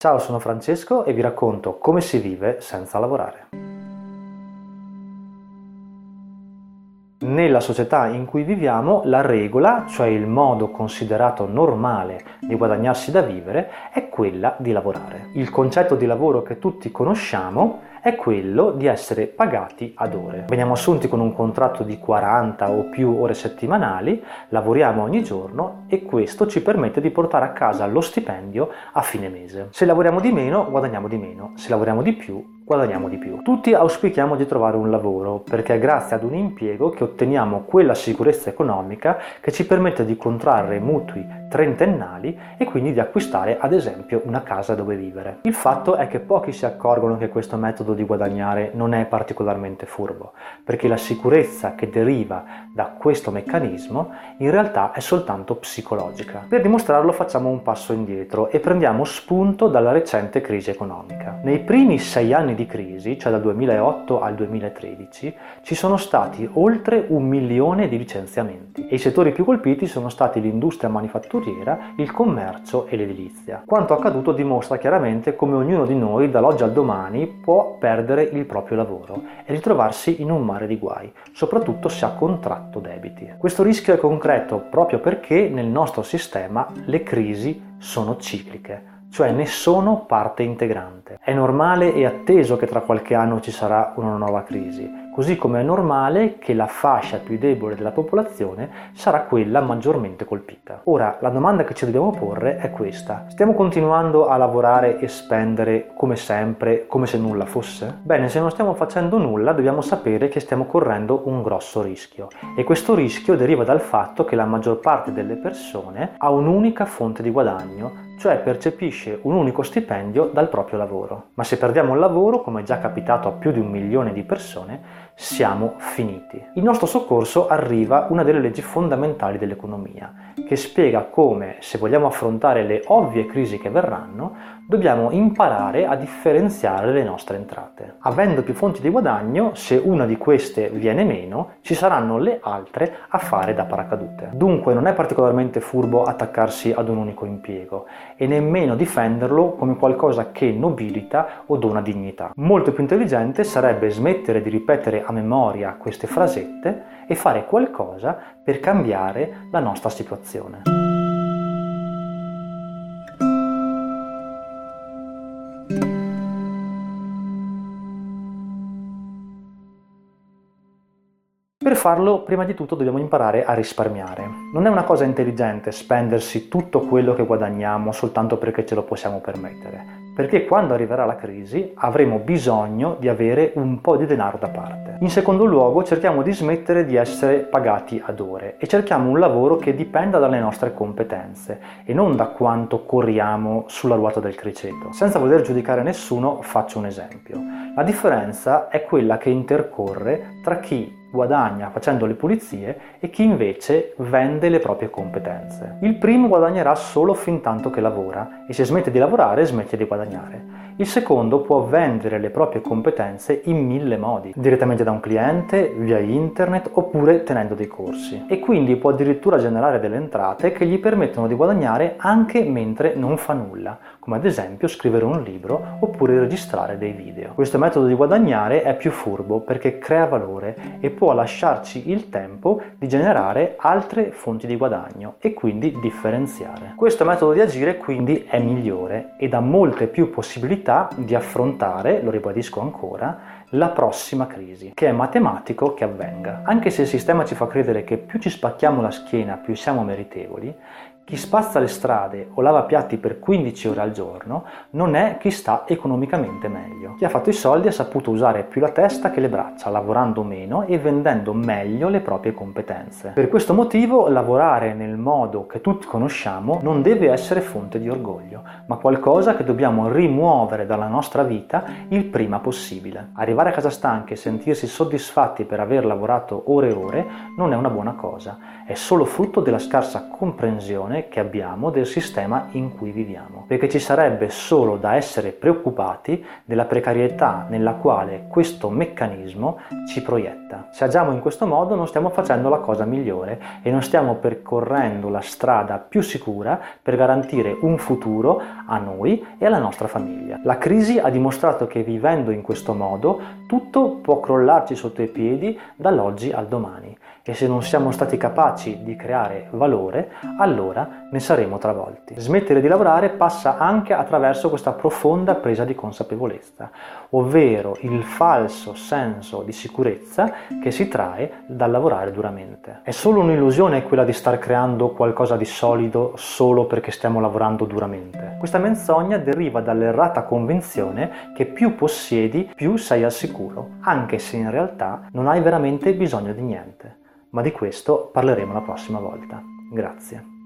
Ciao, sono Francesco e vi racconto come si vive senza lavorare. Nella società in cui viviamo la regola, cioè il modo considerato normale di guadagnarsi da vivere, è quella di lavorare. Il concetto di lavoro che tutti conosciamo è quello di essere pagati ad ore. Veniamo assunti con un contratto di 40 o più ore settimanali, lavoriamo ogni giorno e questo ci permette di portare a casa lo stipendio a fine mese. Se lavoriamo di meno, guadagniamo di meno, se lavoriamo di più, guadagniamo di più. Tutti auspichiamo di trovare un lavoro perché è grazie ad un impiego che otteniamo quella sicurezza economica che ci permette di contrarre mutui trentennali e quindi di acquistare ad esempio una casa dove vivere. Il fatto è che pochi si accorgono che questo metodo di guadagnare non è particolarmente furbo, perché la sicurezza che deriva da questo meccanismo in realtà è soltanto psicologica. Per dimostrarlo facciamo un passo indietro e prendiamo spunto dalla recente crisi economica. Nei primi sei anni di crisi, cioè dal 2008 al 2013, ci sono stati oltre un milione di licenziamenti e i settori più colpiti sono stati l'industria manifatturiera, il commercio e l'edilizia. Quanto accaduto dimostra chiaramente come ognuno di noi dall'oggi al domani può perdere il proprio lavoro e ritrovarsi in un mare di guai, soprattutto se ha contratto debiti. Questo rischio è concreto proprio perché nel nostro sistema le crisi sono cicliche cioè ne sono parte integrante. È normale e atteso che tra qualche anno ci sarà una nuova crisi, così come è normale che la fascia più debole della popolazione sarà quella maggiormente colpita. Ora, la domanda che ci dobbiamo porre è questa. Stiamo continuando a lavorare e spendere come sempre, come se nulla fosse? Bene, se non stiamo facendo nulla, dobbiamo sapere che stiamo correndo un grosso rischio e questo rischio deriva dal fatto che la maggior parte delle persone ha un'unica fonte di guadagno cioè percepisce un unico stipendio dal proprio lavoro. Ma se perdiamo il lavoro, come è già capitato a più di un milione di persone, siamo finiti. Il nostro soccorso arriva una delle leggi fondamentali dell'economia, che spiega come, se vogliamo affrontare le ovvie crisi che verranno, dobbiamo imparare a differenziare le nostre entrate. Avendo più fonti di guadagno, se una di queste viene meno, ci saranno le altre a fare da paracadute. Dunque non è particolarmente furbo attaccarsi ad un unico impiego e nemmeno difenderlo come qualcosa che nobilita o dona dignità. Molto più intelligente sarebbe smettere di ripetere a memoria queste frasette e fare qualcosa per cambiare la nostra situazione. Per farlo, prima di tutto, dobbiamo imparare a risparmiare. Non è una cosa intelligente spendersi tutto quello che guadagniamo soltanto perché ce lo possiamo permettere perché quando arriverà la crisi avremo bisogno di avere un po' di denaro da parte. In secondo luogo cerchiamo di smettere di essere pagati ad ore e cerchiamo un lavoro che dipenda dalle nostre competenze e non da quanto corriamo sulla ruota del criceto. Senza voler giudicare nessuno faccio un esempio. La differenza è quella che intercorre tra chi guadagna facendo le pulizie e chi invece vende le proprie competenze. Il primo guadagnerà solo fin tanto che lavora e se smette di lavorare smette di guadagnare. Il secondo può vendere le proprie competenze in mille modi, direttamente da un cliente, via internet oppure tenendo dei corsi. E quindi può addirittura generare delle entrate che gli permettono di guadagnare anche mentre non fa nulla, come ad esempio scrivere un libro oppure registrare dei video. Questo metodo di guadagnare è più furbo perché crea valore e può lasciarci il tempo di generare altre fonti di guadagno e quindi differenziare. Questo metodo di agire quindi è migliore e dà molte più possibilità di affrontare, lo ribadisco ancora, la prossima crisi, che è matematico che avvenga. Anche se il sistema ci fa credere che più ci spacchiamo la schiena, più siamo meritevoli, chi spazza le strade o lava piatti per 15 ore al giorno non è chi sta economicamente meglio. Chi ha fatto i soldi ha saputo usare più la testa che le braccia, lavorando meno e vendendo meglio le proprie competenze. Per questo motivo lavorare nel modo che tutti conosciamo non deve essere fonte di orgoglio, ma qualcosa che dobbiamo rimuovere dalla nostra vita il prima possibile. Arrivare a casa stanchi e sentirsi soddisfatti per aver lavorato ore e ore non è una buona cosa, è solo frutto della scarsa comprensione visione che abbiamo del sistema in cui viviamo, perché ci sarebbe solo da essere preoccupati della precarietà nella quale questo meccanismo ci proietta. Se agiamo in questo modo non stiamo facendo la cosa migliore e non stiamo percorrendo la strada più sicura per garantire un futuro a noi e alla nostra famiglia. La crisi ha dimostrato che vivendo in questo modo tutto può crollarci sotto i piedi dall'oggi al domani e se non siamo stati capaci di creare valore, allora ne saremo travolti. Smettere di lavorare passa anche attraverso questa profonda presa di consapevolezza, ovvero il falso senso di sicurezza che si trae dal lavorare duramente. È solo un'illusione quella di star creando qualcosa di solido solo perché stiamo lavorando duramente. Questa menzogna deriva dall'errata convinzione che più possiedi, più sei al sicuro, anche se in realtà non hai veramente bisogno di niente ma di questo parleremo la prossima volta. Grazie.